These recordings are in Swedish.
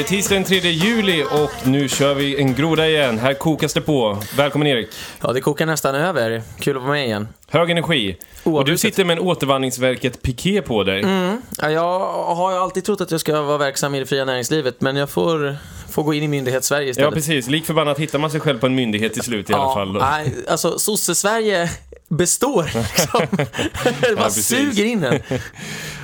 Det är tisdag den 3 juli och nu kör vi en groda igen. Här kokas det på. Välkommen Erik. Ja, det kokar nästan över. Kul att vara med igen. Hög energi. Och du sitter med en återvandringsverket piké på dig. Ja, jag har ju alltid trott att jag ska vara verksam i det fria näringslivet, men jag får, får gå in i myndighets-Sverige Ja, istället. precis. Lik förbannat hittar man sig själv på en myndighet till slut i alla fall. Då. Nej, alltså sosse-Sverige består liksom. det bara precis. suger in en.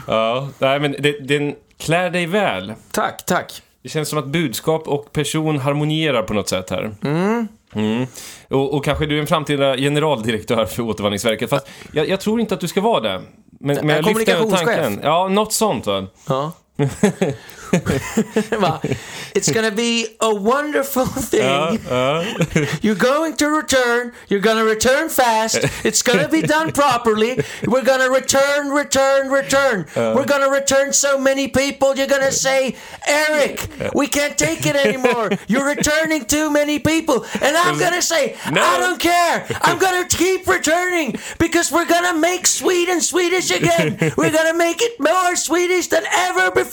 Ja, nej, men det, den klär dig väl. Tack, tack. Det känns som att budskap och person harmonierar på något sätt här. Mm. Och, och kanske du är en framtida generaldirektör för Återvandringsverket. Fast jag, jag tror inte att du ska vara det. Men, men jag lyfter tanken. Ja, något sånt va. Ja. Va? It's gonna be a wonderful thing. Ja, uh, uh. ja. You're going to return. You're gonna return fast. It's gonna be done properly. We're gonna return, return, return. Uh. We're gonna return so many people. You're gonna say, Eric, we can't take it anymore. You're returning too many people. And I'm gonna say, No. I don't care. I'm gonna keep returning because we're gonna make Sweden Swedish again. We're gonna make it more Swedish than ever before.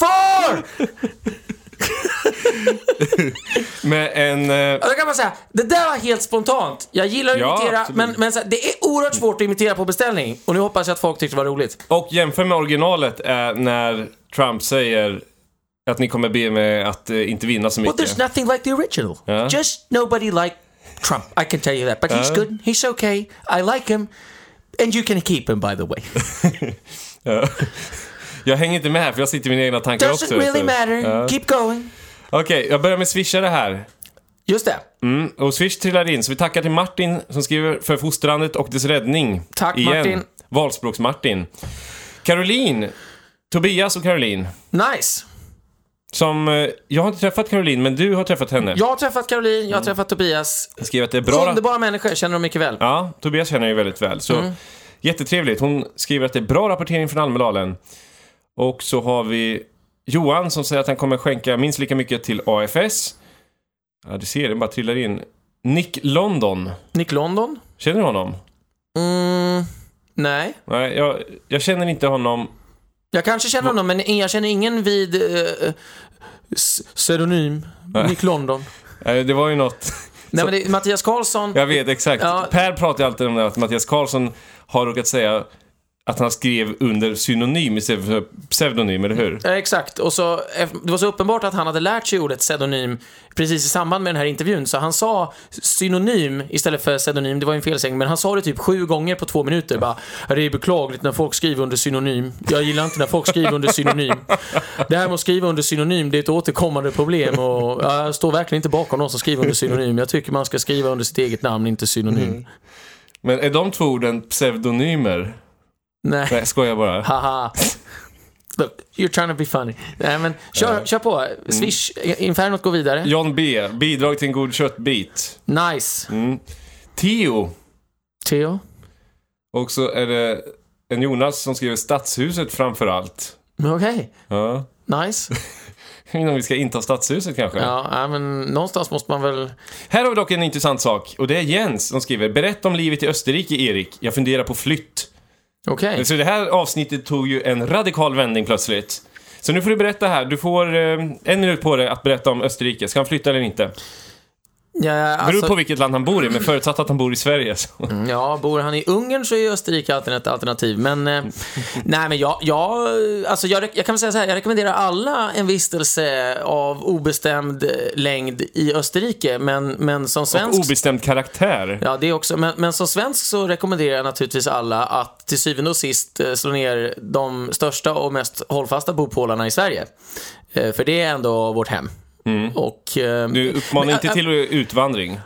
Med en... eh, då kan man säga, det där var helt spontant. Jag gillar att Ja, imitera, absolut. men, men här, det är oerhört svårt att imitera på beställning. Och nu hoppas jag att folk tyckte det var roligt. Och jämför med originalet är när Trump säger att ni kommer be mig att eh, inte vinna så Well, mycket. there's nothing like the original. Ja. Just nobody like Trump. I can tell you that. But he's good. He's okay. I like him. And you can keep him, by the way. Ja. Jag hänger inte med för jag sitter i mina egna tankar Doesn't också. really så- matter. Ja. Keep going. Okej, jag börjar med swishare här. Just det. Mm, och Swish trillar in, så vi tackar till Martin som skriver för fosterlandet och dess räddning. Tack, Igen. Martin. Valspråks-Martin. Caroline. Tobias och Caroline. Nice. Som, eh, jag har inte träffat Caroline, men du har träffat henne. Jag har träffat Caroline, jag har träffat Tobias. Jag skriver att det är bra... Underbara människor, känner de mycket väl. Ja, Tobias känner jag ju väldigt väl. Så jättetrevligt. Hon skriver att det är bra rapportering från Almedalen. Och så har vi Johan som säger att han kommer skänka minst lika mycket till AFS. Ja, du ser, den bara trillar in. Nick London. Nick London? Känner du honom? Mm, nej. Nej, jag, jag känner inte honom. Jag kanske känner honom, men jag känner ingen vid uh, pseudonym. Nick London. Nej, Det var ju något... Nej, men det är Mattias Karlsson. Jag vet exakt. Ja. Per pratar ju alltid om det, att Mattias Karlsson har råkat säga att han skrev under synonym istället för pseudonym, eller hur? Exakt, och så, eh, det var så uppenbart att han hade lärt sig ordet pseudonym precis i samband med den här intervjun, så han sa synonym istället för pseudonym, det var en felsägning, men han sa det typ sju gånger på två minuter, bara det är beklagligt när folk skriver under synonym, jag gillar inte när folk skriver under synonym. Det här med att skriva under synonym, det är ett återkommande problem och jag står verkligen inte bakom någon som skriver under synonym, jag tycker man ska skriva under sitt eget namn, inte synonym. Men är de två orden pseudonymer? Nej. Jag skojar bara. Haha. Look, you're trying to be funny. Nej, men kör, kör på. Swish, Infernot går vidare. John B. Bidrag till en god köttbit. Nice. Mm. Theo. Theo? Och så är det en Jonas som skriver Stadshuset framför allt. Okej. Ja. Nice. Om vi ska inta Stadshuset kanske. Ja, men någonstans måste man väl... Här har vi dock en intressant sak. Och det är Jens som skriver Berätta om livet i Österrike, Erik. Jag funderar på flytt. Okej. Så det här avsnittet tog ju en radikal vändning plötsligt. Så nu får du berätta här. Du får eh, en minut på dig att berätta om Österrike. Ska han flytta eller inte? Ja, Beror alltså, på vilket land han bor i, men förutsatt att han bor i Sverige. Så. ja, bor han i Ungern så är Österrike alltid ett alternativ. Men, eh, nej men jag, jag, alltså jag, jag kan säga så här, jag rekommenderar alla en vistelse av obestämd längd i Österrike. Men, men som Och svensk... obestämd karaktär. Ja, det också. Men, men som svensk så rekommenderar jag naturligtvis alla att till syvende och sist eh, slå ner de största och mest hållfasta bopålarna i Sverige. Eh, För det är ändå vårt hem. Och, eh, Du uppmanar men, inte ä- till utvandring.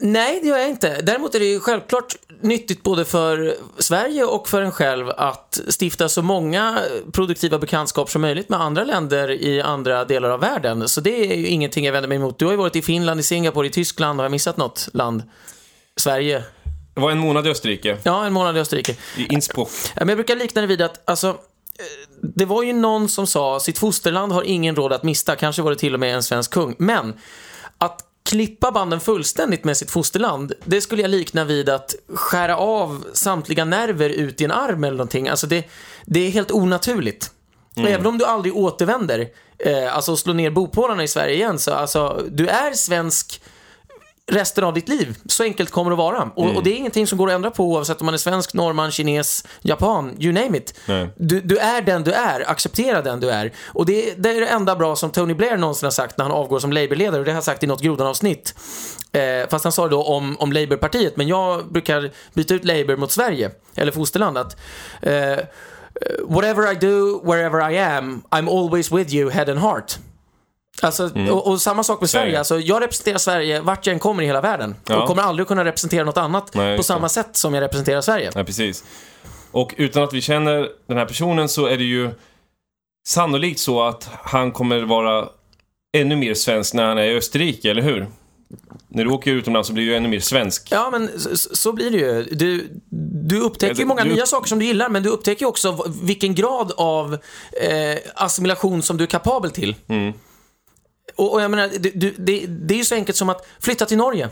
Nej, det gör jag inte. Däremot är det ju självklart nyttigt både för Sverige och för en själv att stifta så många produktiva bekantskap som möjligt med andra länder i andra delar av världen. Så det är ju ingenting jag vänder mig emot. Du har ju varit i Finland, i Singapore, i Tyskland. Har jag missat något land? Sverige? Det var en månad i Österrike. Ja, en månad i Österrike. I Innsbruck. Jag brukar likna det vid att, alltså, eh, det var ju någon som sa sitt fosterland har ingen råd att mista, kanske var det till och med en svensk kung. Men att klippa banden fullständigt med sitt fosterland, det skulle jag likna vid att skära av samtliga nerver ut i en arm eller någonting. Alltså det, det är helt onaturligt. Och även om du aldrig återvänder, eh, alltså slår ner bopålarna i Sverige igen, så alltså, du är svensk resten av ditt liv. Så enkelt kommer det att vara. Och, Mm. och det är ingenting som går att ändra på oavsett om man är svensk, norrman, kines, japan, you name it. Du, du är den du är, acceptera den du är. Och det, det är det enda bra som Tony Blair någonsin har sagt när han avgår som Labour-ledare och det har jag sagt i något Grodan-avsnitt. Eh, fast han sa det då om, om Labour-partiet, men jag brukar byta ut Labour mot Sverige, eller fosterland. Att, eh, Whatever I do, wherever I am, I'm always with you, head and heart. Alltså, och, och samma sak med Sverige. Sverige. Alltså, jag representerar Sverige vart jag än kommer i hela världen. Ja. Och kommer aldrig kunna representera något annat Nej, på samma sätt som jag representerar Sverige. Ja, precis. Och utan att vi känner den här personen så är det ju sannolikt så att han kommer vara ännu mer svensk när han är i Österrike, eller hur? När du åker utomlands så blir du ännu mer svensk. Ja, men så, så blir det ju. Du, du upptäcker ju många du- nya saker som du gillar, men du upptäcker ju också vilken grad av eh, assimilation som du är kapabel till. Mm. Och, och jag menar, du, du, det, det är ju så enkelt som att flytta till Norge.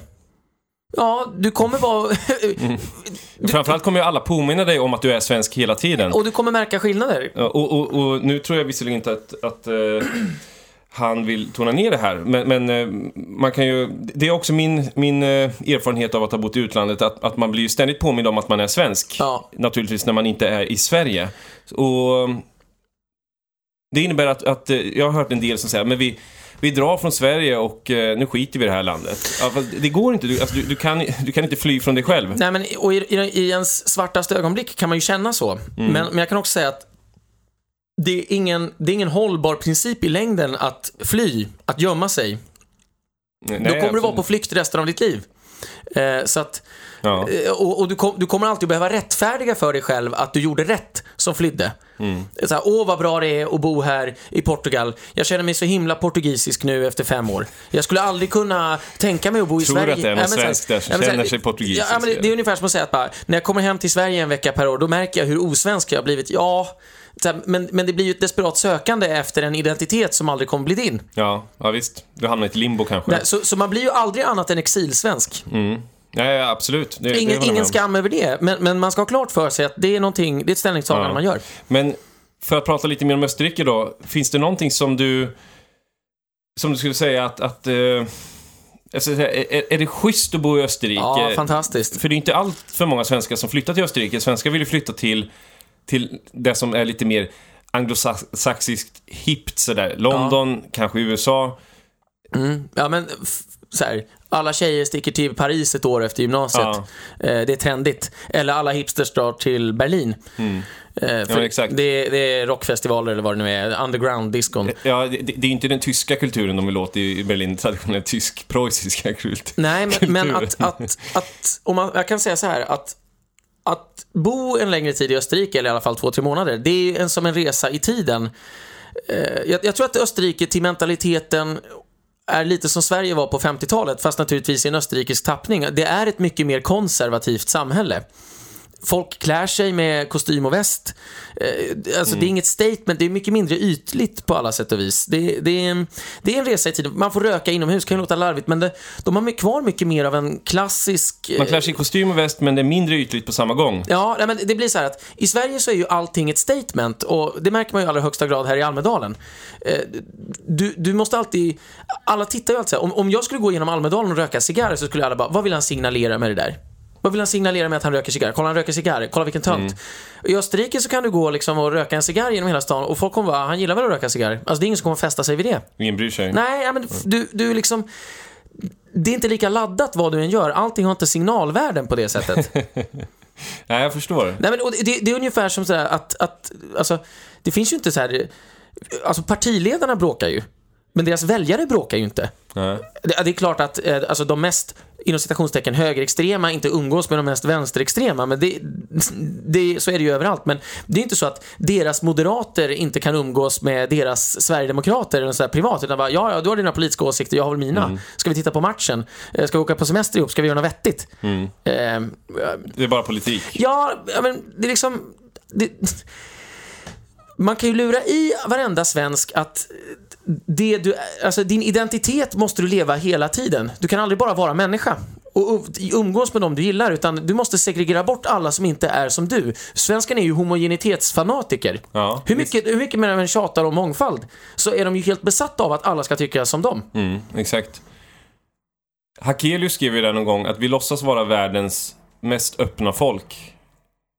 Ja, du kommer vara... Framförallt kommer ju alla påminna dig om att du är svensk hela tiden. och du kommer märka skillnader. Ja, Och, och, och nu tror jag visserligen inte att, att eh, han vill tona ner det här, men, men eh, man kan ju... Det är också min, min eh, erfarenhet av att ha bott i utlandet, att, att man blir ju ständigt påmind om att man är svensk. Ja. Naturligtvis när man inte är i Sverige. Och det innebär att, att eh, jag har hört en del som säger, men vi, vi drar från Sverige och eh, nu skiter vi i det här landet. Ja, det går inte, du, alltså, du, du, kan, du kan inte fly från dig själv. Nej, men och i, i, i ens svartaste ögonblick kan man ju känna så. Mm. Men, men jag kan också säga att det är, ingen, det är ingen hållbar princip i längden att fly, att gömma sig. Nej, Då kommer du vara absolut. på flykt resten av ditt liv. Eh, så att, Ja. eh, och och du, kom, du kommer alltid behöva rättfärdiga för dig själv att du gjorde rätt som flydde. Mm. Så här, Åh, vad bra det är att bo här i Portugal. Jag känner mig så himla portugisisk nu efter fem år. Jag skulle aldrig kunna tänka mig att bo i Tror Sverige. att det är någon svensk där som men här- känner sig portugisisk? Ja, men det, det är ungefär som att säga att bara, när jag kommer hem till Sverige en vecka per år, då märker jag hur osvensk jag har blivit. Ja, men, men det blir ju ett desperat sökande efter en identitet som aldrig kommer bli din. Ja, ja visst. Du hamnar i ett limbo kanske. Nej, så, så man blir ju aldrig annat än exilsvensk. Ja, ja, absolut. Det, det Ingen, med ingen skam över det, men, men man ska ha klart för sig att det är någonting, det är ett ställningstagande Ja. man gör. Men för att prata lite mer om Österrike då. Finns det någonting som du... Som du skulle säga att... att eh, alltså, är, är det schysst att bo i Österrike? Ja, fantastiskt. För det är inte allt för många svenskar som flyttar till Österrike. Svenskar vill ju flytta till, till det som är lite mer anglosaxiskt hippt sådär. London, kanske USA. Mm. Ja, men så här, alla tjejer sticker till Paris ett år efter gymnasiet. Ja. Eh, det är trendigt. Eller alla hipsters drar till Berlin. Eh, Mm. exakt. Det, det är rockfestivaler eller vad det nu är, underground-diskon. Ja, det, det är inte den tyska kulturen de vill åt i Berlin, traditionell tysk-preussiska kult. Nej, men, men att, att, att om man, jag kan säga så här att att bo en längre tid i Österrike, eller i alla fall två, tre månader, det är en, som en resa i tiden. Eh, jag, jag tror att Österrike till mentaliteten är lite som Sverige var på 50-talet, fast naturligtvis i en österrikisk tappning. Det är ett mycket mer konservativt samhälle. Folk klär sig med kostym och väst. Eh, Alltså det är inget statement, det är mycket mindre ytligt på alla sätt och vis. Det, det, är, en, det är en resa i tiden. Man får röka inomhus, kan ju låta larvigt, men det, de har kvar mycket mer av en klassisk... eh, Man klär sig i kostym och väst, men det är mindre ytligt på samma gång. Ja, men det blir så här att i Sverige så är ju allting ett statement och det märker man ju i allra högsta grad här i Almedalen. Eh, Du, du måste alltid, alla tittar ju alltid så här, om, om jag skulle gå igenom Almedalen och röka cigarrer så skulle alla bara, vad vill han signalera med det där? Vad vill han signalera med att han röker cigarr? Kolla han röker cigarr, kolla vilken tönt. I Österrike så kan du gå liksom och röka en cigarr genom hela stan och folk kommer vara, han gillar väl att röka cigarr? Alltså det är ingen som kommer fästa sig vid det. Ingen bryr sig. Nej, men f- du, du är liksom... Det är inte lika laddat vad du än gör. Allting har inte signalvärden på det sättet. Nej, jag förstår. Nej, men det, det är ungefär som sådär att, att, alltså, det finns ju inte så här, alltså partiledarna bråkar ju, men deras väljare bråkar ju inte. Nej. Det, det är klart att eh, alltså, de mest, inom citationstecken, högerextrema inte umgås med de mest vänsterextrema, men det, det, så är det ju överallt. Men det är inte så att deras moderater inte kan umgås med deras sverigedemokrater eller så här privat, utan bara, ja, ja, du har dina politiska åsikter, jag har väl mina. Ska vi titta på matchen? Eh, Ska vi åka på semester ihop? Ska vi göra något vettigt? Eh, Det är bara politik. Ja, ja, men det är liksom... Det, man kan ju lura i varenda svensk att det du, alltså din identitet måste du leva hela tiden. Du kan aldrig bara vara människa. och umgås med dem du gillar, utan du måste segregera bort alla som inte är som du. Svenskarna är ju homogenitetsfanatiker. Ja, hur, mycket, hur mycket mer än tjatar om mångfald, så är de ju helt besatta av att alla ska tycka som dem. Mm, exakt. Hakelius skrev ju där någon gång att vi låtsas vara världens mest öppna folk.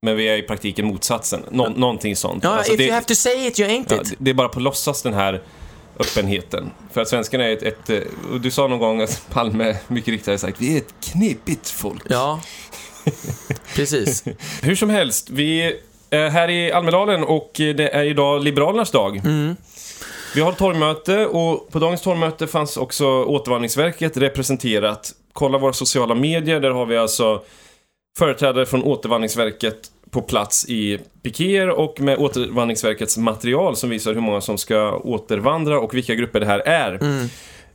Men vi är i praktiken motsatsen. Nå- någonting sånt. Ja, Alltså, if det, you have to say it, you ain't ja, it. det är bara på låtsas den här öppenheten. För att svenskarna är ett, ett eh, och du sa någon gång att Palme mycket riktigt hade sagt, vi är ett knepigt folk. Ja, precis. Hur som helst, vi är här i Almedalen och det är idag Liberalernas dag. Vi har torgmöte och på dagens torgmöte fanns också Återvandringsverket representerat. Kolla våra sociala medier, där har vi alltså företrädare från Återvandringsverket på plats i pikéer och med Återvandringsverkets material som visar hur många som ska återvandra och vilka grupper det här är.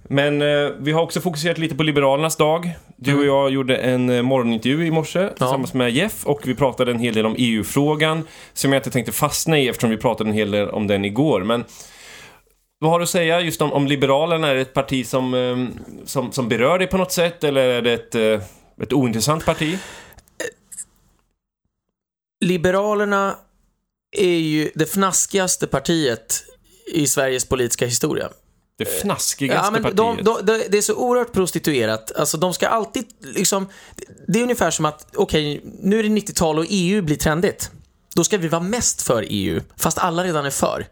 Men eh, vi har också fokuserat lite på Liberalernas dag. Du och jag gjorde en eh, morgonintervju i morse tillsammans med Jeff och vi pratade en hel del om EU-frågan som jag inte tänkte fastna i eftersom vi pratade en hel del om den igår. Men vad har du att säga just om, om Liberalerna? Är det ett parti som, eh, som, som berör dig på något sätt eller är det ett, eh, ett ointressant parti? Liberalerna är ju det fnaskigaste partiet i Sveriges politiska historia. Det fnaskigaste Ja, men partiet? de, de, de, det är så oerhört prostituerat. Alltså, de ska alltid liksom... Det är ungefär som att, okej, nu är det 90-tal och EU blir trendigt. Då ska vi vara mest för EU, fast alla redan är för.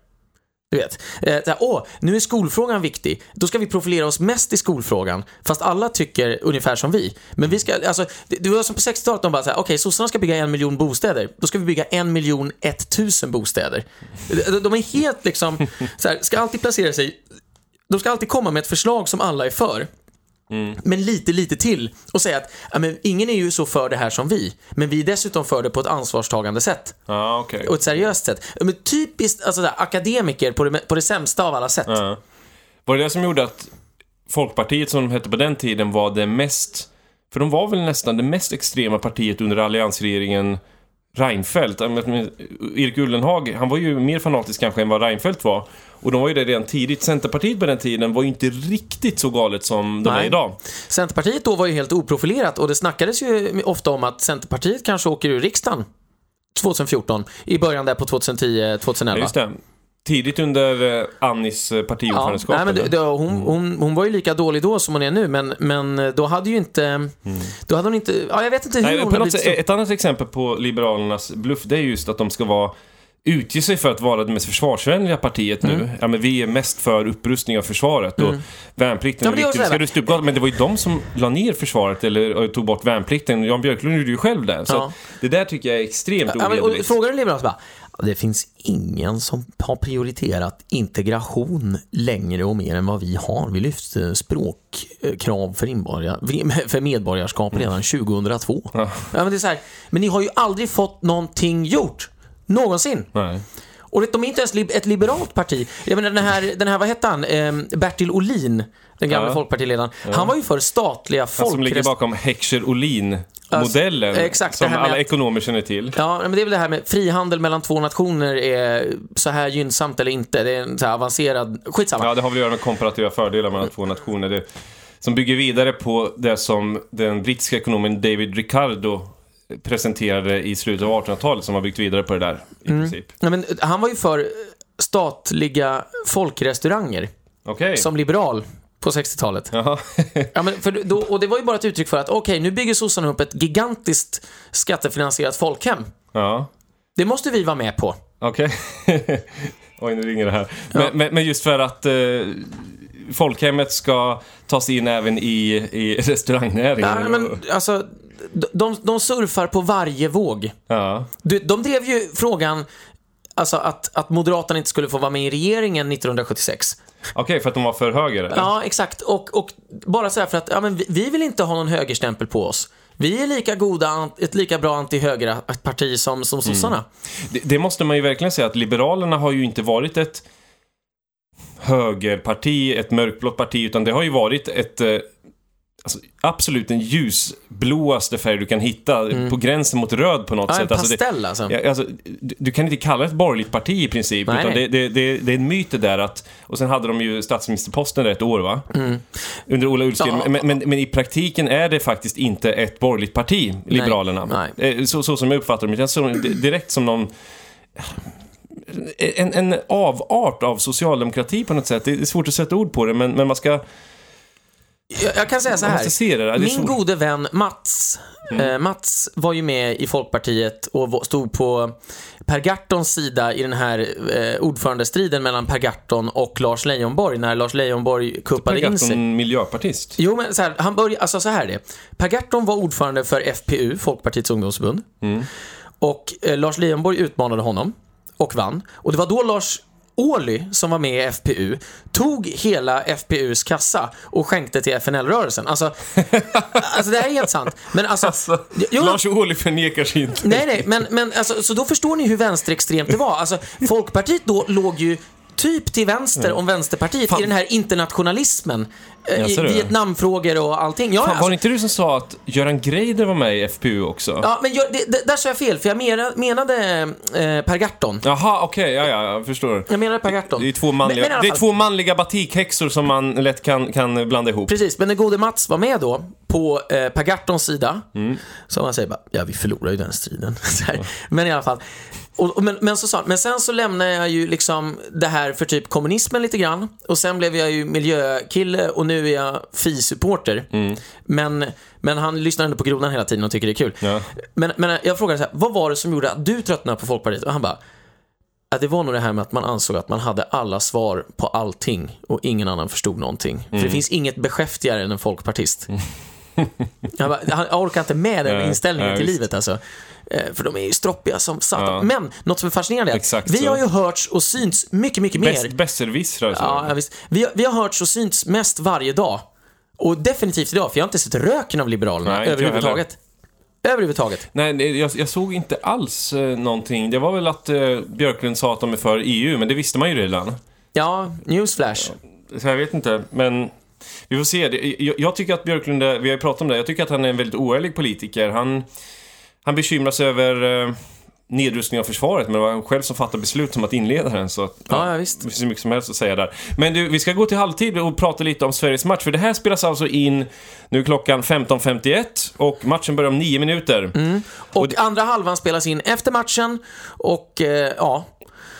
Du vet. Eh, såhär, Åh, nu är skolfrågan viktig. Då ska vi profilera oss mest i skolfrågan, fast alla tycker ungefär som vi. Men vi ska, alltså, det, det var som på 60-talet, de bara såhär, okej, sossarna ska bygga en miljon bostäder. Då ska vi bygga en miljon ett tusen bostäder. De, de är helt liksom, såhär, ska alltid placera sig de ska alltid komma med ett förslag som alla är för. Men lite, lite till och säga att ja, men ingen är ju så för det här som vi, men vi är dessutom för det på ett ansvarstagande sätt Ja, okej. och ett seriöst sätt. Men typiskt alltså, där, akademiker på det, på det sämsta av alla sätt. Ja. Var det det som gjorde att Folkpartiet, som de hette på den tiden, var det mest... För de var väl nästan det mest extrema partiet under alliansregeringen Reinfeldt. Erik Ullenhag, han var ju mer fanatisk kanske än vad Reinfeldt var. Och de var ju det redan tidigt. Centerpartiet på den tiden var ju inte riktigt så galet som de Nej. är idag. Centerpartiet då var ju helt oprofilerat och det snackades ju ofta om att Centerpartiet kanske åker ur riksdagen 2014, i början där på 2010, 2011. Ja. Tidigt under eh, Annis eh, partiordförandeskap. nej, men det, det, hon, hon, hon var ju lika dålig då som hon är nu, men, men då hade ju inte... Då hade hon inte... Ja, jag vet inte hur Nej, hon sätt, så. ett annat exempel på Liberalernas bluff, det är just att de ska vara utge sig för att vara det mest försvarsvänliga partiet nu. Mm. Ja, men vi är mest för upprustning av försvaret och värnplikten Ja, men det är Ska stupgata? Men det var ju de som la ner försvaret eller eh, tog bort värnplikten. Jan Björklund gjorde ju själv det. Så Ja. det där tycker jag är extremt Ja, ohederligt. frågar du Liberalerna så bara, "Ja, det finns ingen som har prioriterat integration längre och mer än vad vi har. Vi lyfte språkkrav för, för medborgarskap redan 2002. Ja. men, det är så här, men ni har ju aldrig fått någonting gjort. Någonsin. Nej. Och de är inte ens ett liberalt parti. Jag menar den här, den här vad hette han? Ehm, Bertil Olin, den gamla Ja. folkpartiledaren. Han var ju för statliga Han som ligger bakom Heckscher-Olin-modellen. Alltså, exakt, det som här med alla att- ekonomer känner till. Ja, men det är väl det här med frihandel mellan två nationer är så här gynnsamt eller inte. Det är en så här avancerad... Skitsamma. Ja, det har väl att göra med komparativa fördelar mellan två nationer. Det, som bygger vidare på det som den brittiska ekonomen David Ricardo presenterade i slutet av 1800-talet som har byggt vidare på det där i Mm. princip. Ja, men han var ju för statliga folkrestauranger Okej. som liberal på 60-talet. Jaha. Ja, men för då, och det var ju bara ett uttryck för att okej, nu bygger sossarna upp ett gigantiskt skattefinansierat folkhem. ja, Det måste vi vara med på. okej. Oj, nu ringer det här. Men, men, men just för att eh, folkhemmet ska tas in även i, i restaurangnäringen. Ja, men alltså, de, de surfar på varje våg. ja. Du, de drev ju frågan Alltså att, att Moderaterna inte skulle få vara med i regeringen 1976. Okej, för att de var för höger eller? Ja, exakt. Och, och bara så för att ja, men vi, vi vill inte ha någon högerstämpel på oss. Vi är lika goda, ett lika bra anti-högerparti som, som sossarna. Det, det måste man ju verkligen säga att Liberalerna har ju inte varit ett högerparti, ett mörkblått parti, utan det har ju varit ett eh, Alltså, absolut den ljusblåaste färg du kan hitta, på gränsen mot röd på något Mm. Ja, en sätt. Alltså, det- pastell alltså. Ja, alltså, du, du kan inte kalla det ett borgerligt parti i princip. Nej, utan det, det, det, det är en myt det där att... Och sen hade de ju statsministerposten där ett år va? Under Ola Ullsten. Mm. Ja. Men, men, men i praktiken är det faktiskt inte ett borgerligt parti, Liberalerna. nej. Eh, Så, så som jag uppfattar dem. Jag såg det direkt som någon... En, en avart av socialdemokrati på något sätt. Det är svårt att sätta ord på det, men, men man ska... Jag, jag kan säga så här. Min gode vän Mats, eh, Mats var ju med i Folkpartiet och stod på Per Gahrtons sida i den här eh, ordförandestriden mellan Per Gahrton och Lars Leijonborg när Lars Leijonborg Per kuppade in sig. Gahrton, miljöpartist. Jo, men så här, han började, alltså så här är det. Per Gahrton var ordförande för FPU, Folkpartiets ungdomsförbund. Och eh, Lars Leijonborg utmanade honom och vann. Och det var då Lars Ohly, som var med i FPU, tog hela FPUs kassa och skänkte till FNL-rörelsen. Alltså, alltså det här är helt sant. Men alltså, Alltså, Jo, Lars Ohly förnekar sig inte. Nej, nej, men, men alltså, så då förstår ni hur vänsterextremt det var. Alltså, Folkpartiet då låg ju typ till vänster om Vänsterpartiet Fan. i den här internationalismen. eh, I Jaså, du? Vietnamfrågor och allting. Ja, Fan, alltså, var det inte du som sa att Göran Greider var med i FPU också? ja men jag, det, det, där sa jag fel, för jag mena, menade eh, Per Gahrton. Jaha, okej, ja, ja, jag förstår. Jag menade Per Gahrton. Det är två manliga, Men- men i det är två manliga batikhäxor som man lätt kan, kan blanda ihop. Precis, men den gode Mats var med då på eh, Per Gahrtons sida. Mm. Så man säger bara, ja vi förlorar ju den striden. Men i alla fall. Och, men, men, så sa, men sen så lämnade jag ju liksom det här för typ kommunismen lite grann. Och sen blev jag ju miljökille och nu är jag Fi-supporter. Mm. Men, men han lyssnar ändå på grodan hela tiden och tycker det är kul. Ja. Men, men jag frågade så här, vad var det som gjorde att du tröttnade på Folkpartiet? Och han bara, att det var nog det här med att man ansåg att man hade alla svar på allting och ingen annan förstod någonting. För Mm. det finns inget beskäftigare än en folkpartist. jag, bara, han- jag orkar inte med den inställningen till livet alltså. Eh, För de är ju stroppiga som satan. Ja. Men något som är fascinerande är att Exakt vi så. har ju hörts och synts mycket, mycket mer. Bäst, besserwissrar. så. Ja, ja, visst. Vi, vi har hörts och synts mest varje dag. Och definitivt idag, för jag har inte sett röken av Liberalerna Nej, överhuvudtaget. Överhuvudtaget. Nej, jag, jag såg inte alls eh, någonting. Det var väl att eh, Björklund sa att de är för EU, men det visste man ju redan. Ja, newsflash. Så jag vet inte, men vi får se. Jag, jag tycker att Björklund, vi har ju pratat om det, jag tycker att han är en väldigt oärlig politiker. Han, han bekymrar sig över eh, nedrustning av försvaret, men det var han själv som fattade beslut om att inleda den. Så att, Ja, ja, visst. Det finns mycket som helst att säga där. Men du, vi ska gå till halvtid och prata lite om Sveriges match, för det här spelas alltså in nu är klockan 15.51 och matchen börjar om nio minuter. Mm. Och andra halvan spelas in efter matchen och eh, ja,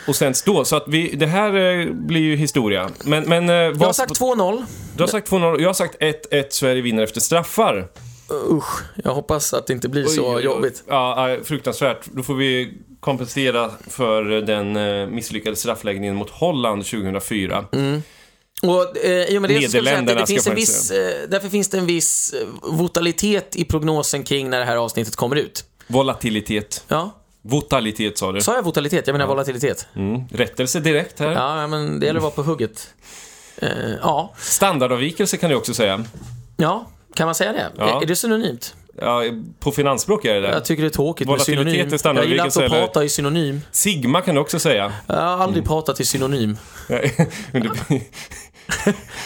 Och sänds då, så att vi, det här eh, blir ju historia. Men, men... eh, jag har vad- sagt 2-0. Du har sagt 2-0, jag har sagt 1-1, Sverige vinner efter straffar. Usch, jag hoppas att det inte blir så Oj, jobbigt. Ja, ja, fruktansvärt. Då får vi kompensera för den eh, misslyckade straffläggningen mot Holland 2004. Och eh, och med det skulle säga att det, det finns en viss, eh, därför finns det en viss eh, votalitet i prognosen kring när det här avsnittet kommer ut. Volatilitet. Ja, Votalitet sa du. sa jag votalitet? Jag menar volatilitet. Mm. Rättelse direkt här. Ja, men det gäller att vara på hugget. Eh, ja. Standardavvikelse kan du också säga. ja, kan man säga det? Ja. Är, det synonymt? Ja, på finansspråk är det det. Jag tycker det är tråkigt med Volatilitet är synonym. Jag gillar inte att eller? prata i synonym. Sigma kan du också säga. Jag har aldrig pratat i synonym. Det-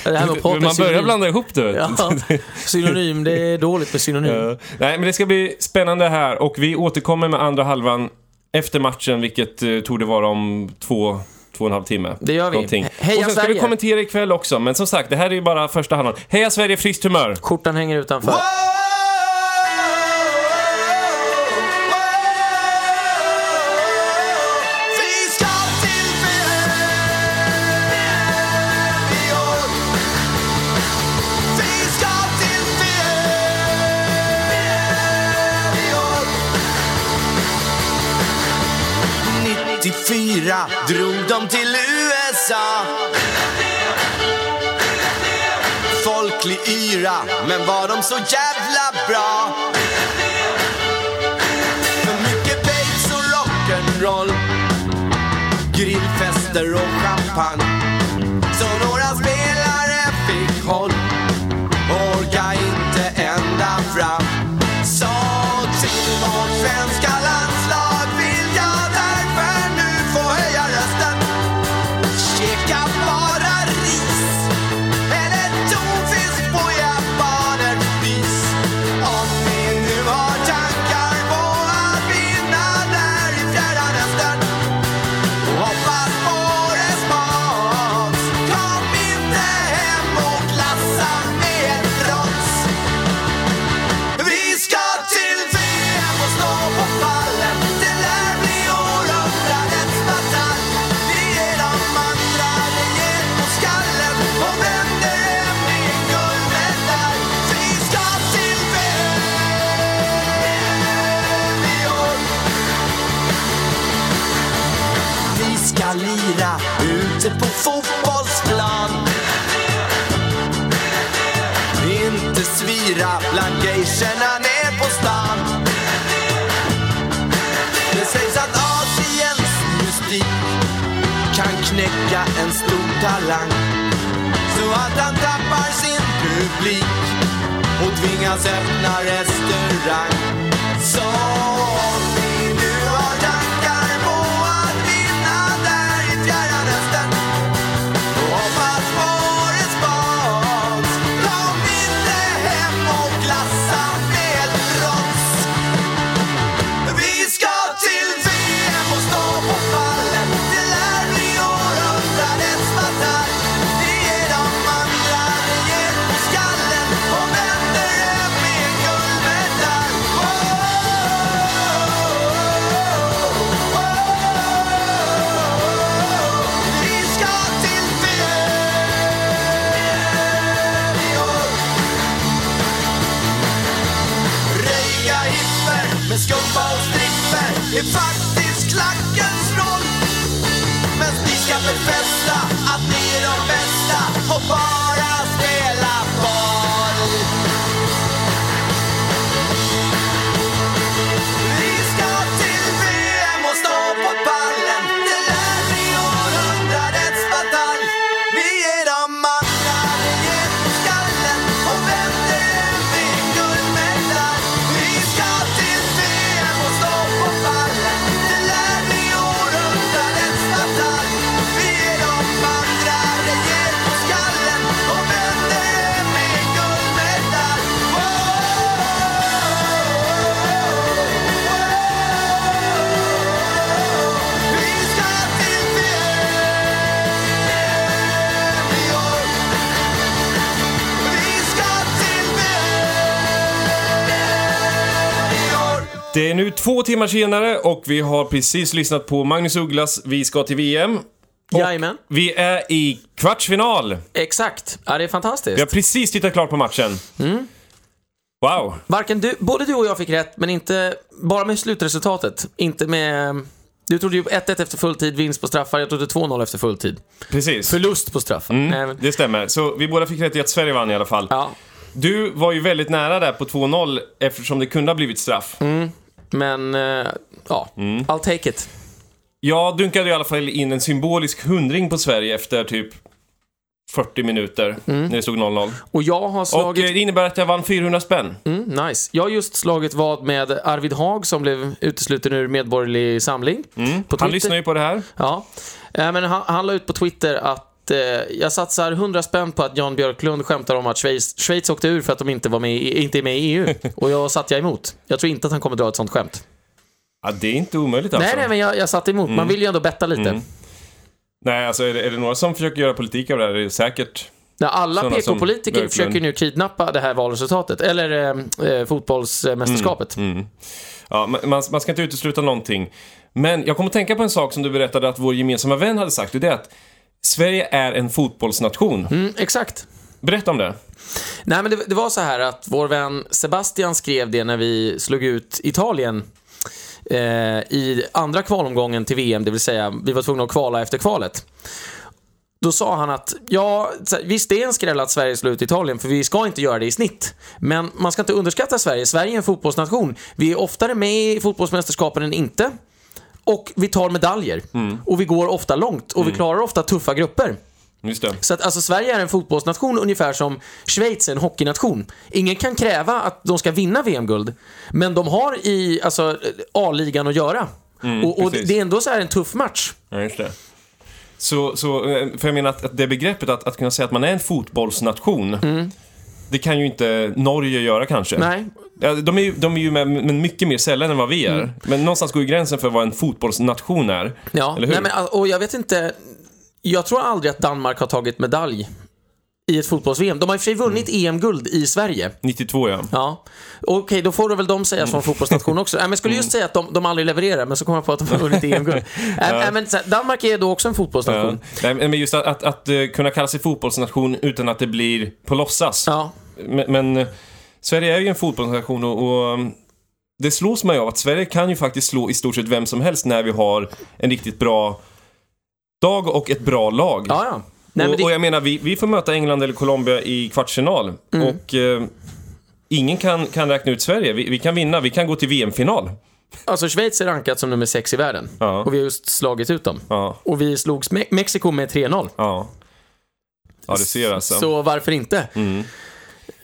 här med att prata Man börjar synonym. blanda ihop det. Ja, synonym, det är dåligt med synonym. Ja. Nej, men det ska bli spännande här och vi återkommer med andra halvan efter matchen, vilket eh, tog det vara om två, två och en halv timme. Det gör vi. Någonting. Heja och sen ska Sverige. vi kommentera ikväll också, men som sagt, det här är ju bara första halvan. Heja Sverige, friskt humör! Skjortan hänger utanför. Vi drog de till USA. Folklig yra, men var de så jävla bra? För mycket babes och rock'n'roll Grillfester och champagne Så några knäcka en stor talang så att han tappar sin publik och tvingas öppna restaurang. Så Det är nu två timmar senare och vi har precis lyssnat på Magnus Ugglas Vi ska till VM. Jajamän. Vi är i kvartsfinal. Exakt. Ja, det är fantastiskt. Vi har precis tittat klart på matchen. Mm. Wow. Varken du, både du och jag fick rätt, men inte bara med slutresultatet. Inte med... Du trodde ju 1-1 efter fulltid, vinst på straffar. Jag trodde 2-0 efter fulltid. Precis. Förlust på straffar. Nej, men, Det stämmer. Så vi båda fick rätt i att Sverige vann i alla fall. ja, Du var ju väldigt nära där på 2-0 eftersom det kunde ha blivit straff. Mm. Men eh, ja, Mm. I'll take it. Jag dunkade i alla fall in en symbolisk hundring på Sverige efter typ 40 minuter Mm. när det stod 0-0. Och jag har Och slagit... eh, det innebär att jag vann 400 spänn. Mm, nice. Jag har just slagit vad med Arvid Haag som blev utesluten ur Medborgerlig Samling. På Han lyssnar ju på det här. Ja, Eh, men han, han la ut på Twitter att jag satsar 100 spänn på att Jan Björklund skämtar om att Schweiz, Schweiz åkte ur för att de inte, var med i, inte är med i EU. Och jag satte jag emot. Jag tror inte att han kommer dra ett sånt skämt. Ja, det är inte omöjligt alltså. Nej, nej, men jag, jag satte emot. Man vill ju ändå betta lite. Mm. Nej, alltså är det, är det några som försöker göra politik av det här? Det är säkert. Ja, alla PK-politiker försöker nu kidnappa det här valresultatet. Eller eh, eh, fotbollsmästerskapet. Mm. Ja, man, man man ska inte utesluta någonting. Men jag kommer att tänka på en sak som du berättade att vår gemensamma vän hade sagt. Och det är att Sverige är en fotbollsnation. Mm, exakt. Berätta om det. Nej, men det, det var så här att vår vän Sebastian skrev det när vi slog ut Italien eh, i andra kvalomgången till VM, det vill säga vi var tvungna att kvala efter kvalet. Då sa han att, ja, visst det är en skräll att Sverige slår ut Italien, för vi ska inte göra det i snitt. Men man ska inte underskatta Sverige. Sverige är en fotbollsnation. Vi är oftare med i fotbollsmästerskapen än inte. Och vi tar medaljer. Och vi går ofta långt. Och vi klarar ofta tuffa grupper. Så att alltså, Sverige är en fotbollsnation ungefär som Schweiz är en hockeynation. Ingen kan kräva att de ska vinna VM-guld, men de har i alltså, A-ligan att göra. och och precis. det är ändå så här en tuff match. Ja, just det. Så, så, eh, för jag menar att, att det begreppet att, att kunna säga att man är en fotbollsnation, det kan ju inte Norge göra kanske. Mm. Nej, Ja, de, är ju, de är ju med, men mycket mer sällan än vad vi är. Mm. Men någonstans går ju gränsen för vad en fotbollsnation är. ja. Eller hur? Nej, men, och jag vet inte, jag tror aldrig att Danmark har tagit medalj i ett fotbolls-VM. De har i och för sig vunnit Mm. EM-guld i Sverige. 92 ja. Ja, okej, då får väl de säga Mm. som fotbollsnation också. Nej, men jag skulle just säga att de, de aldrig levererar, men så kommer jag på att de har vunnit EM-guld. Nej, men Danmark är då också en Ja. fotbollsnation. Nej, men just att, att, att eh, kunna kalla sig fotbollsnation utan att det blir på låtsas. Ja, Men, men eh, Sverige är ju en fotbollsnation och, och um, det slås mig av att Sverige kan ju faktiskt slå i stort sett vem som helst när vi har en riktigt bra dag och ett bra lag. Ja, ja. Nej, och, det, Mm. och jag menar, vi, vi får möta England eller Colombia i kvartsfinal. Och eh, ingen kan, kan räkna ut Sverige. Vi, vi kan vinna, vi kan gå till VM-final. alltså Schweiz är rankat som nummer sex i världen. Ja. Och vi har just slagit ut dem. Ja, Och vi slog Me- Mexiko med 3-0. ja. Ja, det ser alltså. Så varför inte? Mm.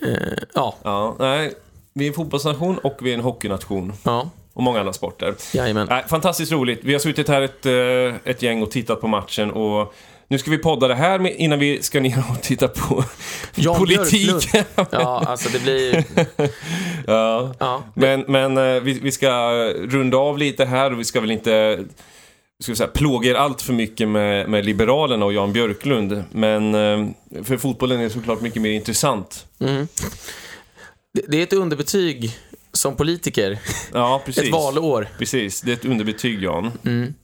Eh, ja, Ja, nej. Vi är en fotbollsnation och vi är en hockeynation. ja, Och många andra sporter. jajamän. Nej, fantastiskt roligt. Vi har suttit här ett, eh, ett gäng och tittat på matchen och nu ska vi podda det här med, innan vi ska ner och titta på Jan politik. Ja, alltså det blir... ja. Ja, Men, men eh, vi, vi ska runda av lite här och vi ska väl inte ska vi säga, plåga er allt för mycket med, med Liberalerna och Jan Björklund. Men eh, för fotbollen är såklart mycket mer intressant. mm. det, det är ett underbetyg som politiker. Ja, precis. Ett valår. Precis, det är ett underbetyg Jan. Mm.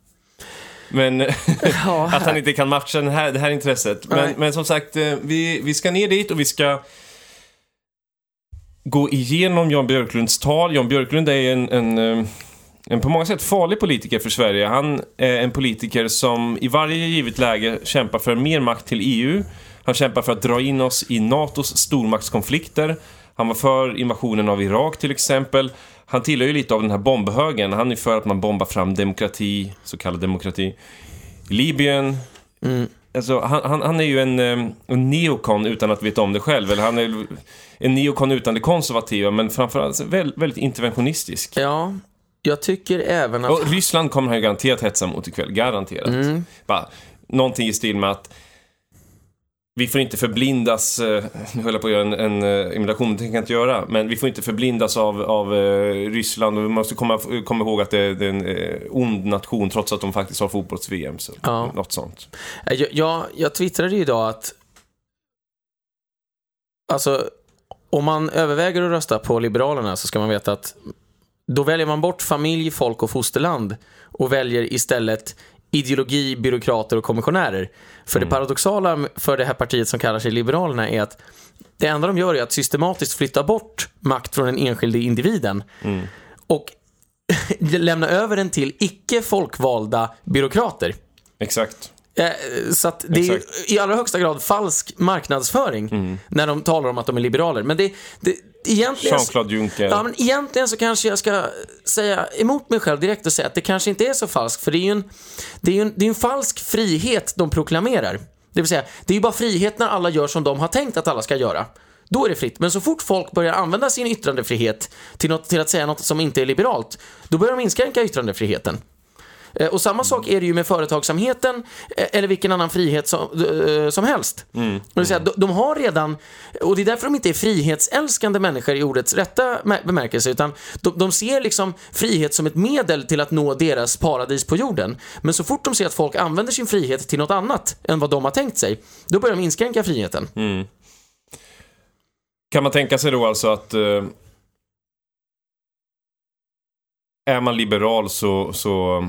Men att han inte kan matcha den här, det här intresset. Men, men som sagt, eh, vi, vi ska ner dit och vi ska gå igenom Jan Björklunds tal. Jan Björklund är en, en, eh, en på många sätt farlig politiker för Sverige. Han är en politiker som i varje givet läge kämpar för mer makt till EU. Han kämpar för att dra in oss i NATOs stormaktskonflikter. Han var för invasionen av Irak till exempel. Han tillhör ju lite av den här bombhögen. Han är för att man bombar fram demokrati, så kallad demokrati, i Libyen. Mm. Alltså, han, han, han är ju en, eh, en neokon utan att veta om det själv. Eller han är en neokon utan det konservativa, men framförallt väldigt, väldigt interventionistisk. ja, jag tycker även att... Och Ryssland kommer han ju garanterat hetsa mot ikväll. Garanterat. Mm. Bara, någonting i stil med att vi får inte förblindas, eh, nu höll jag på att göra en, en eh, imitation, det tänker jag inte göra, men vi får inte förblindas av, av eh, Ryssland och vi måste komma, komma ihåg att det, det är en eh, ond nation trots att de faktiskt har fotbolls-VM. Så, Ja. Något sånt. Jag, jag, jag twittrade ju idag att... Alltså, om man överväger att rösta på Liberalerna så ska man veta att då väljer man bort familj, folk och fosterland och väljer istället ideologi, byråkrater och kommissionärer. För det paradoxala för det här partiet som kallar sig Liberalerna är att det enda de gör är att systematiskt flytta bort makt från den enskilde individen och lämna över den till icke folkvalda byråkrater. Exakt. Eh, Så att det är Exakt. i allra högsta grad falsk marknadsföring när de talar om att de är liberaler. Men det, det egentligen... Jean-Claude Juncker. Ja, men egentligen så kanske jag ska säga emot mig själv direkt och säga att det kanske inte är så falskt, för det är ju en, det är ju en, det är en falsk frihet de proklamerar. Det vill säga, det är ju bara frihet när alla gör som de har tänkt att alla ska göra. Då är det fritt. Men så fort folk börjar använda sin yttrandefrihet till, något, till att säga något som inte är liberalt, då börjar de inskränka yttrandefriheten. Eh, Och samma sak är det ju med företagsamheten eh, eller vilken annan frihet som, eh, som helst. Det vill säga, de, de har redan, och det är därför de inte är frihetsälskande människor i ordets rätta mä- bemärkelse, utan de, de ser liksom frihet som ett medel till att nå deras paradis på jorden. Men så fort de ser att folk använder sin frihet till något annat än vad de har tänkt sig, då börjar de inskränka friheten. Kan man tänka sig då alltså att eh, är man liberal så, så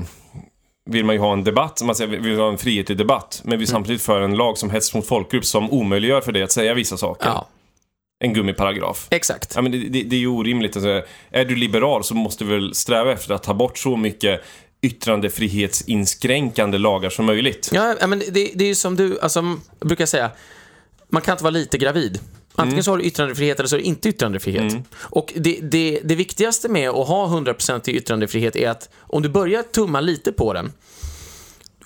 vill man ju ha en debatt, man säger, vill ha en frihet i debatt, men Mm. vi samtidigt för en lag som hets mot folkgrupp som omöjliggör för dig att säga vissa saker. Ja, En gummiparagraf. exakt. Ja, men det, det, det är ju orimligt. Alltså, är du liberal så måste du väl sträva efter att ta bort så mycket yttrandefrihetsinskränkande lagar som möjligt. Ja, men det, det är ju som du, alltså, brukar säga, man kan inte vara lite gravid. Antingen så har du yttrandefrihet eller så har du inte yttrandefrihet. Och det, det, det viktigaste med att ha 100% i yttrandefrihet är att om du börjar tumma lite på den,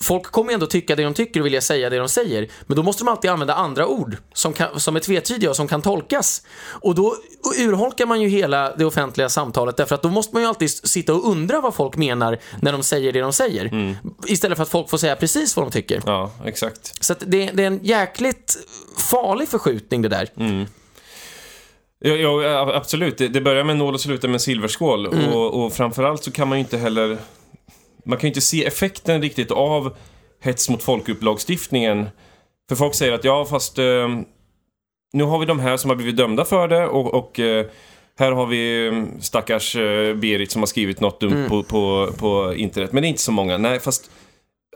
Folk kommer ändå tycka det de tycker och vilja säga det de säger, men då måste de alltid använda andra ord som, kan, som är tvetydiga och som kan tolkas. Och då urholkar man ju hela det offentliga samtalet, därför att då måste man ju alltid sitta och undra vad folk menar när de säger det de säger. Istället för att folk får säga precis vad de tycker. Ja, exakt. Så det, det är en jäkligt farlig förskjutning det där. Ja, ja, absolut. Det, börjar med nål och slutar med silverskål. Och, och framförallt så kan man ju inte heller... Man kan ju inte se effekten riktigt av hets mot folkgrupp-lagstiftningen. För folk säger att ja, fast eh, nu har vi de här som har blivit dömda för det och, och eh, här har vi eh, stackars eh, Berit som har skrivit något dumt på, på, på internet. Men det är inte så många. Nej, fast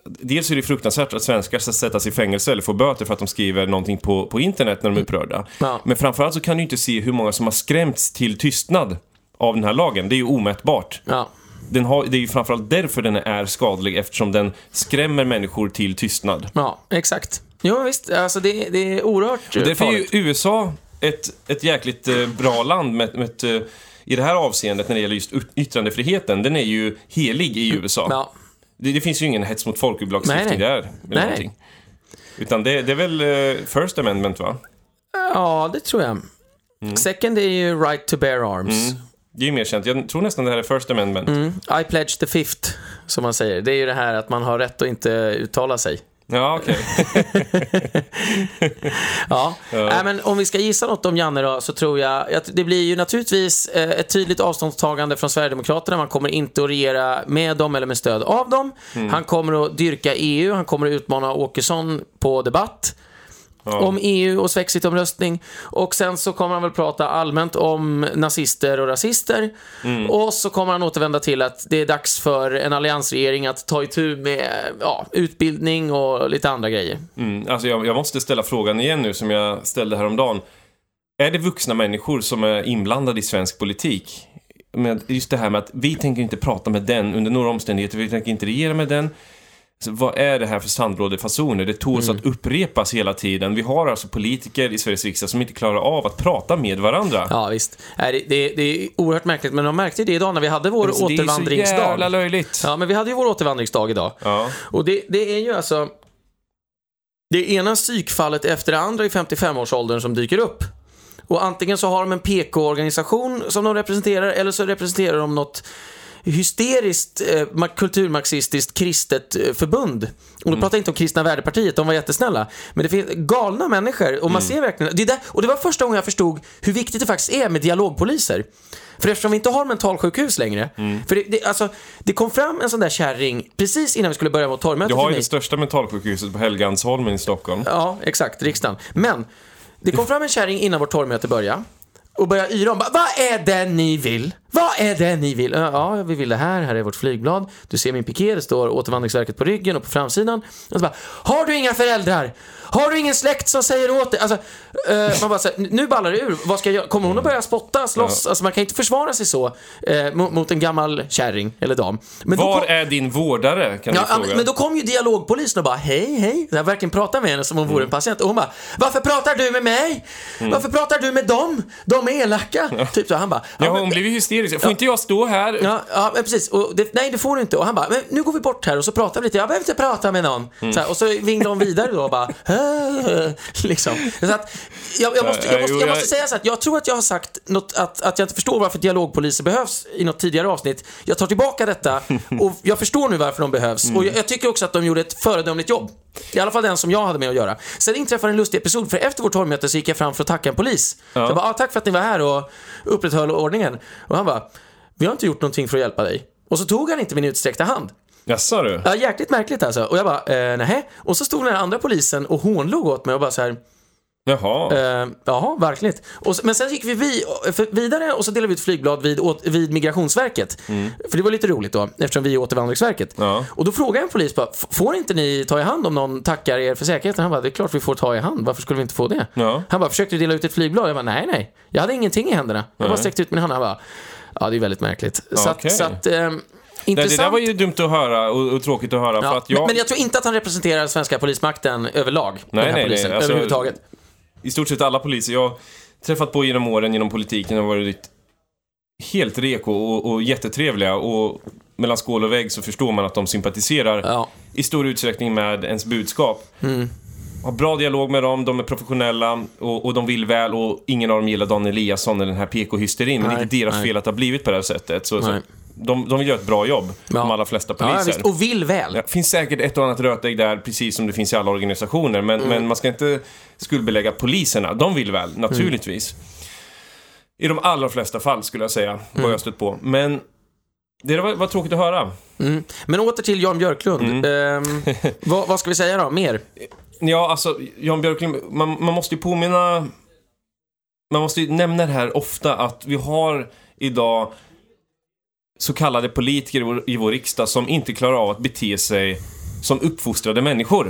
Dels är det fruktansvärt att svenskar ska sättas i fängelse eller få böter för att de skriver någonting på, på internet när de är upprörda. Ja. Men framförallt så kan du inte se hur många som har skrämts till tystnad av den här lagen. Det är ju omätbart. Ja. Den har, det är ju framförallt därför den är skadlig, eftersom den skrämmer människor till tystnad. Ja, exakt. Jo, visst. Alltså, det, det är oerhört Och därför är ju. USA ett, ett jäkligt eh, bra land med, med ett, eh, i det här avseendet när det gäller just yt- yttrandefriheten. Den är ju helig i USA. Ja. Det, det finns ju ingen hets mot folkgrupplagstiftning där. Eller Nej, någonting. Utan det, det är väl eh, First Amendment, va? ja, det tror jag. Mm. Second är ju right to bear arms. Det är ju mer känt. Jag tror nästan det här är First Amendment. Mm. I pledge the fifth, som man säger. Det är ju det här att man har rätt att inte uttala sig. Ja, okej. Ja. Nej, men om vi ska gissa något om Janne då, så tror jag att det blir ju naturligtvis eh, ett tydligt avståndstagande från Sverigedemokraterna. Man kommer inte att regera med dem eller med stöd av dem. Han kommer att dyrka EU, han kommer att utmana Åkesson på debatt. Om EU och Svexitomröstning. Och sen så kommer han väl prata allmänt om nazister och rasister. Och så kommer han återvända till att det är dags för en alliansregering att ta itu med ja, utbildning och lite andra grejer. Mm, alltså jag, jag måste ställa frågan igen nu som jag ställde häromdagen. Är det vuxna människor som är inblandade i svensk politik? Med just det här med att vi tänker inte prata med den under några omständigheter, vi tänker inte regera med den. Vad är det här för sandlådefasoner? Det tåls att upprepas hela tiden. Vi har alltså politiker i Sveriges riksdag som inte klarar av att prata med varandra. Ja, visst. Det, det, det är oerhört märkligt, men man märkte det idag när vi hade vår Alltså, det är så återvandringsdag. jävla löjligt. Ja, men vi hade ju vår återvandringsdag idag. Ja. Och det, det är ju alltså det ena psykfallet efter det andra i 55-årsåldern som dyker upp. Och antingen så har de en PK-organisation som de representerar, eller så representerar de något hysteriskt eh, ma- kulturmarxistiskt kristet eh, förbund. Och då pratar jag inte om Kristna Värdepartiet, de var jättesnälla. Men det finns galna människor och man ser verkligen, det är där, och det var första gången jag förstod hur viktigt det faktiskt är med dialogpoliser. För eftersom vi inte har mentalsjukhus längre, för det, det, alltså, det kom fram en sån där kärring precis innan vi skulle börja vårt torgmöte Du har ju det största mentalsjukhuset på Helgeandsholmen i Stockholm. Ja, exakt, riksdagen. Men det kom fram en kärring innan vårt torgmöte började och började yra om, vad är det ni vill? Vad är det ni vill? Ja, vi vill det här, här är vårt flygblad. Du ser min piké, det står Återvandringsverket på ryggen och på framsidan. Och så bara, har du inga föräldrar? Har du ingen släkt som säger åt dig? Alltså, eh, man bara så här, nu ballar det ur. Vad ska jag göra? Kommer hon att börja spotta, slåss? Alltså man kan inte försvara sig så eh, mot, en gammal kärring eller dam. Men Var kom- är din vårdare? Kan Ja, ja, fråga. men- då kom ju dialogpolisen och bara hej, hej. Jag verkligen prata med henne som om hon vore Mm. en patient. Och hon bara, varför pratar du med mig? Varför pratar du med dem? De är elaka. Typ så. Han bara, Ja, hon blev ju hysterisk. Får inte jag stå här? Ja, ja men precis. Och det, nej, det får du inte. Och han bara, men nu går vi bort här och så pratar vi lite. Jag behöver inte prata med någon. Mm. Så här, och så vinglar de vidare då och bara, liksom. Så att, jag, jag, måste, jag, Ja, måste, jag- måste säga så att jag tror att jag har sagt något, att, att jag inte förstår varför dialogpoliser behövs i något tidigare avsnitt. Jag tar tillbaka detta och jag förstår nu varför de behövs. Mm. Och jag, jag tycker också att de gjorde ett föredömligt jobb. I alla fall den som jag hade med att göra. Sen inträffade en lustig episod, för efter vårt torgmöte så gick jag fram för att tacka en polis. Så jag bara, ah, tack för att ni var här och upprätthöll ordningen. Och han bara, vi har inte gjort någonting för att hjälpa dig. Och så tog han inte min utsträckta hand. Jaså du? Ja, jäkligt märkligt alltså. Och jag bara, eh, nähä? Och så stod den här andra polisen och hånlog åt mig och bara så här, Jaha. eh, jaha, verkligt. Och, men sen gick vi vidare och så delade vi ut flygblad vid, vid Migrationsverket. För det var lite roligt då, eftersom vi är Återvandringsverket. Mm. Ja. Och då frågade en polis bara, "F- får inte ni ta i hand om någon tackar er för säkerheten? Han bara, det är klart vi får ta i hand, varför skulle vi inte få det? Ja. Han bara, försökte du dela ut ett flygblad? Jag bara, nej, nej. Jag hade ingenting i händerna. Jag bara Nej. sträckte ut min hand. Han bara, ja det är väldigt märkligt. Så att, Okej. så att Det, intressant. det där var ju dumt att höra och, och tråkigt att höra Ja, för att jag, men, men jag tror inte att han representerar svenska polismakten överlag. den här nej, polisen, nej, alltså- överhuvudtaget. I stort sett alla poliser jag träffat på genom åren genom politiken har varit helt reko och, och jättetrevliga och mellan skål och vägg så förstår man att de sympatiserar Ja. i stor utsträckning med ens budskap. Har bra dialog med dem, de är professionella och, och de vill väl och ingen av dem gillar Dan Eliasson eller den här PK-hysterin. Men det är inte deras nej. fel att det har blivit på det här sättet. Så, så. De, de vill göra ett bra jobb, Ja. de allra flesta Ja, poliser. visst. Och vill väl. Det finns säkert ett och annat rötägg där, precis som det finns i alla organisationer. Men, Mm. men man ska inte skuldbelägga poliserna. De vill väl, naturligtvis. I de allra flesta fall, skulle jag säga, vad Mm. jag stött på. Men det var, var tråkigt att höra. Mm. Men åter till Jan Björklund. Mm. Ehm, vad, vad ska vi säga då? Mer? Ja, alltså, Jan Björklund, man, man måste ju påminna... Man måste ju nämna det här ofta, att vi har idag så kallade politiker i vår, i vår riksdag som inte klarar av att bete sig som uppfostrade människor.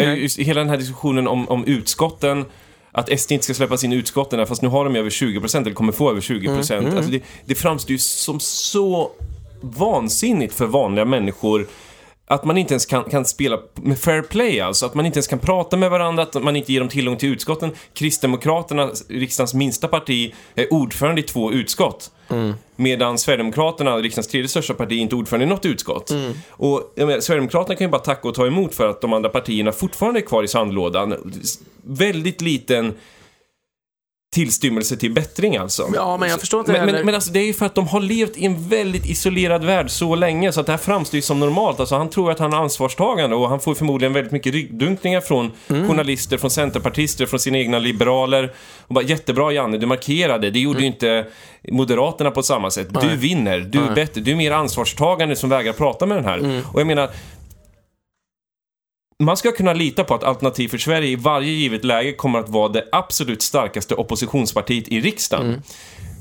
Eh, Nej. Hela den här diskussionen om, om utskotten, att SD inte ska släppa in utskotten, fast nu har de ju över 20%, eller kommer få över 20%. Alltså det, det framstår ju som så vansinnigt för vanliga människor att man inte ens kan, kan spela med fair play, alltså att man inte ens kan prata med varandra, att man inte ger dem tillgång till utskotten. Kristdemokraterna, riksdagens minsta parti, är ordförande i två utskott. Mm. Medan Sverigedemokraterna, riksdagens tredje största parti, inte är ordförande i något utskott. Och jag menar, Sverigedemokraterna kan ju bara tacka och ta emot för att de andra partierna fortfarande är kvar i sandlådan. Väldigt liten tillstymmelse till bättring alltså. Ja, men jag förstår inte Men, men, men alltså, det är ju för att de har levt i en väldigt isolerad värld så länge så att det här framstår ju som normalt. Alltså, han tror att han är ansvarstagande och han får förmodligen väldigt mycket ryggdunkningar från Mm. journalister, från centerpartister, från sina egna liberaler. Och bara, jättebra Janne, du markerade. Det gjorde ju inte Moderaterna på samma sätt. Du vinner, du är Mm. Nej. bättre, du är mer ansvarstagande som vägrar prata med den här. Mm. Och jag menar, man ska kunna lita på att Alternativ för Sverige i varje givet läge kommer att vara det absolut starkaste oppositionspartiet i riksdagen. Mm.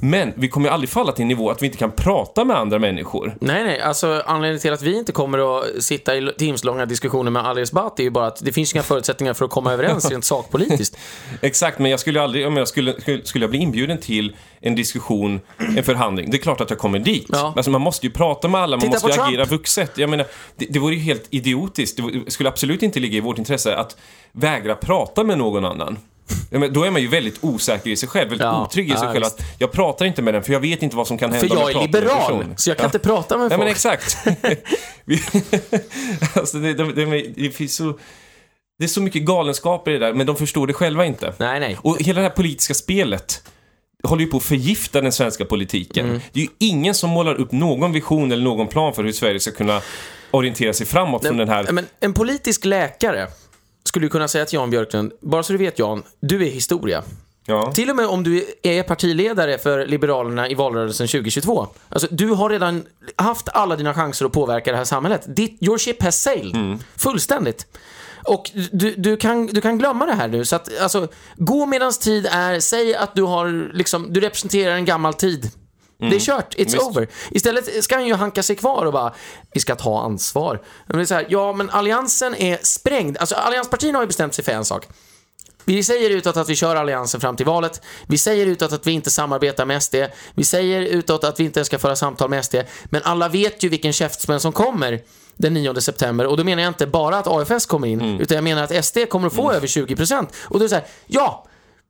Men vi kommer ju aldrig falla till en nivå att vi inte kan prata med andra människor. Nej, nej. Alltså, anledningen till att vi inte kommer att sitta i timslånga diskussioner med Ali Esbati är ju bara att det finns inga förutsättningar för att komma överens rent sakpolitiskt. Exakt, men jag skulle aldrig, om jag skulle, skulle, skulle jag bli inbjuden till en diskussion, en förhandling, det är klart att jag kommer dit. Ja. Alltså man måste ju prata med alla, man Titta måste ju agera vuxet. Jag menar, det, det vore ju helt idiotiskt. Det skulle absolut inte ligga i vårt intresse att vägra prata med någon annan. Men då är man ju väldigt osäker i sig själv, väldigt Ja, otrygg i sig ja, själv. Att jag pratar inte med den för jag vet inte vad som kan hända För om jag är liberal, så jag kan Ja. inte prata med Nej folk. men exakt. Alltså, det, det, det, det finns så... Det är så mycket galenskaper i det där, men de förstår det själva inte. Nej, nej. Och hela det här politiska spelet håller ju på att förgifta den svenska politiken. Mm. Det är ju ingen som målar upp någon vision eller någon plan för hur Sverige ska kunna orientera sig framåt från den här... Men en politisk läkare skulle ju kunna säga till Jan Björklund, bara så du vet Jan, du är historia. Ja. Till och med om du är partiledare för Liberalerna i valrörelsen 2022. Alltså, du har redan haft alla dina chanser att påverka det här samhället. Ditt, your ship has sailed. Fullständigt. Och du, du, kan, du kan glömma det här nu. Så att, alltså, gå medans tid är, säg att du har, liksom, du representerar en gammal tid. Det är kört, it's Visst. over. Istället ska han ju hanka sig kvar och bara, vi ska ta ansvar. Men det är så här, ja men alliansen är sprängd. Alltså allianspartierna har ju bestämt sig för en sak. Vi säger utåt att vi kör alliansen fram till valet. Vi säger utåt att vi inte samarbetar med SD. Vi säger utåt att vi inte ska föra samtal med SD. Men alla vet ju vilken käftsmäll som kommer den 9 september. Och då menar jag inte bara att AFS kommer in, utan jag menar att SD kommer att få över 20%. Och då är det så här, ja,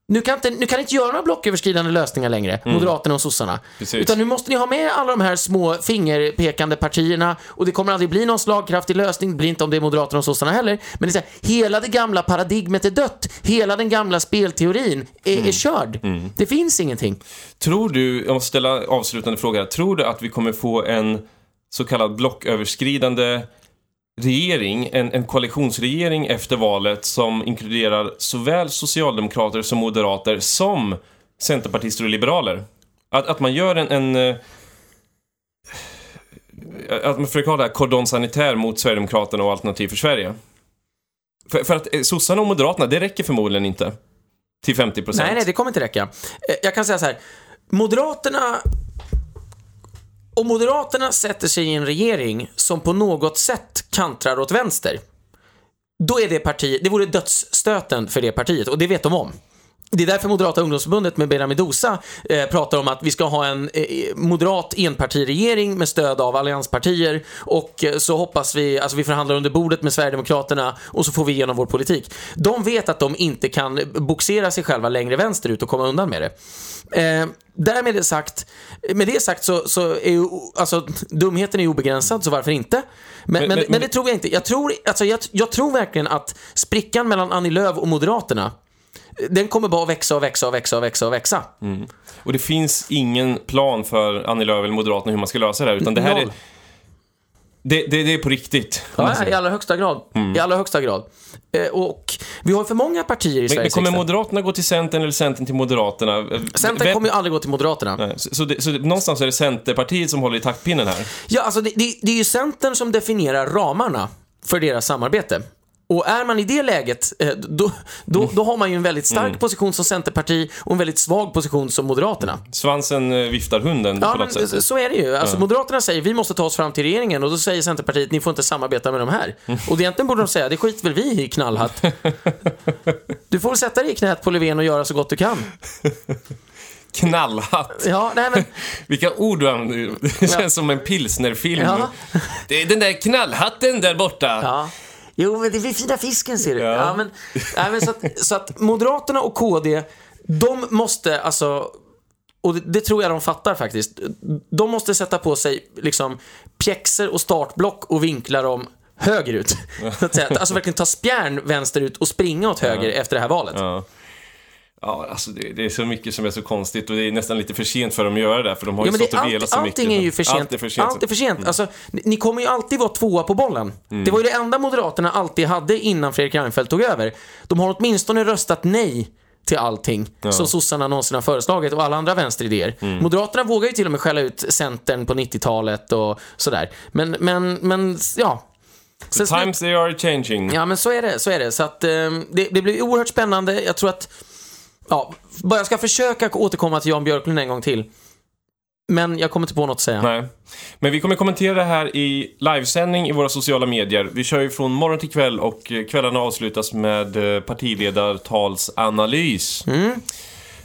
nu kan, inte, nu kan ni inte göra några blocköverskridande lösningar längre, Moderaterna och sossarna. Precis. Utan nu måste ni ha med alla de här små fingerpekande partierna och det kommer aldrig bli någon slagkraftig lösning, det blir inte om det är Moderaterna och sossarna heller. Men det är här, hela det gamla paradigmet är dött, hela den gamla spelteorin är, är körd. Det finns ingenting. Tror du, jag måste ställa avslutande fråga, tror du att vi kommer få en så kallad blocköverskridande regering, en, en koalitionsregering efter valet som inkluderar såväl socialdemokrater som moderater som centerpartister och liberaler? Att, att man gör en, en eh, att man försöker ha det här cordon sanitär mot Sverigedemokraterna och Alternativ för Sverige. För, för att eh, sossarna och moderaterna, det räcker förmodligen inte. Till 50 procent. Nej, nej, det kommer inte räcka. Eh, jag kan säga så här. Moderaterna... Om Moderaterna sätter sig i en regering som på något sätt kantrar åt vänster, då är det partiet, det vore dödsstöten för det partiet och det vet de om. Det är därför Moderata ungdomsförbundet med Benjamin Dosa eh, pratar om att vi ska ha en eh, moderat enpartiregering med stöd av allianspartier och eh, så hoppas vi, alltså vi förhandlar under bordet med Sverigedemokraterna och så får vi igenom vår politik. De vet att de inte kan boxera sig själva längre vänsterut och komma undan med det. Eh, därmed det sagt, med det sagt så, så är ju, alltså dumheten är ju obegränsad så varför inte? Men, men, men, men- det tror jag inte. Jag tror, alltså, jag, jag tror verkligen att sprickan mellan Annie Lööf och Moderaterna den kommer bara växa och växa och växa och växa och växa. Och det finns ingen plan för Annie Lööf eller Moderaterna hur man ska lösa det här, utan det här är... Noll. Det, det, det är på riktigt. Ja, i allra högsta grad. I allra högsta grad. Eh, och vi har för många partier i Men, men Sveriges kommer riksdag. Moderaterna gå till Centern eller Centern till Moderaterna? Eh, Centern vem- kommer ju aldrig gå till Moderaterna. Nej, Så, så, det, så det, någonstans är det Centerpartiet som håller i taktpinnen här. Ja, alltså det, det, det är ju Centern som definierar ramarna för deras samarbete. Och är man i det läget, eh, då, då, då har man ju en väldigt stark position som Centerparti och en väldigt svag position som Moderaterna. Svansen eh, viftar hunden Ja, på något sätt. så är det ju. Alltså, Moderaterna säger vi måste ta oss fram till regeringen och då säger Centerpartiet ni får inte samarbeta med de här. Och egentligen borde de säga det skiter väl vi i knallhatt. Du får väl sätta dig i knät på Löfven och göra så gott du kan. knallhatt. Ja, nej men... Vilka ord du använder. Det känns som en pilsnerfilm. Ja. Det är den där knallhatten där borta. Ja. Jo, men det är fina fisken ser du. Ja. Ja. men, nej, men så, att, så att Moderaterna och KD, de måste alltså och det, det tror jag de fattar faktiskt. De måste sätta på sig liksom pjäxor och startblock och vinkla dem högerut. Så att säga. Alltså verkligen ta spjärn vänsterut och springa åt höger efter det här valet. Ja. Ja, alltså det, det är så mycket som är så konstigt och det är nästan lite för sent för dem att göra det, för de har ju Ja, det, stått och velat så mycket. allting är ju för sent. Allt är för sent. Allt är för sent. Alltså, ni, kommer ju alltid vara tvåa på bollen. Mm. Det var ju det enda Moderaterna alltid hade innan Fredrik Reinfeldt tog över. De har åtminstone röstat nej till allting som sossarna någonsin har föreslagit och alla andra vänsteridéer. Mm. Moderaterna vågar ju till och med skälla ut Centern på 90-talet och sådär. Men, men, men, ja. Slut- Times they are changing. Ja, men så är det. Så är det. Så att, eh, det, det blir oerhört spännande. Jag tror att... Ja, bara jag ska försöka återkomma till Jan Björklund en gång till. Men jag kommer inte på något att säga. Nej. Men vi kommer kommentera det här i livesändning i våra sociala medier. Vi kör ju från morgon till kväll och eh, kvällarna avslutas med eh, partiledartalsanalys.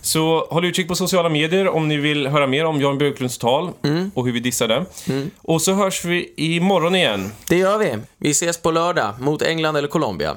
Så håll utkik på sociala medier om ni vill höra mer om Jan Björklunds tal och hur vi dissar det. Och så hörs vi imorgon igen. Det gör vi. Vi ses på lördag mot England eller Colombia.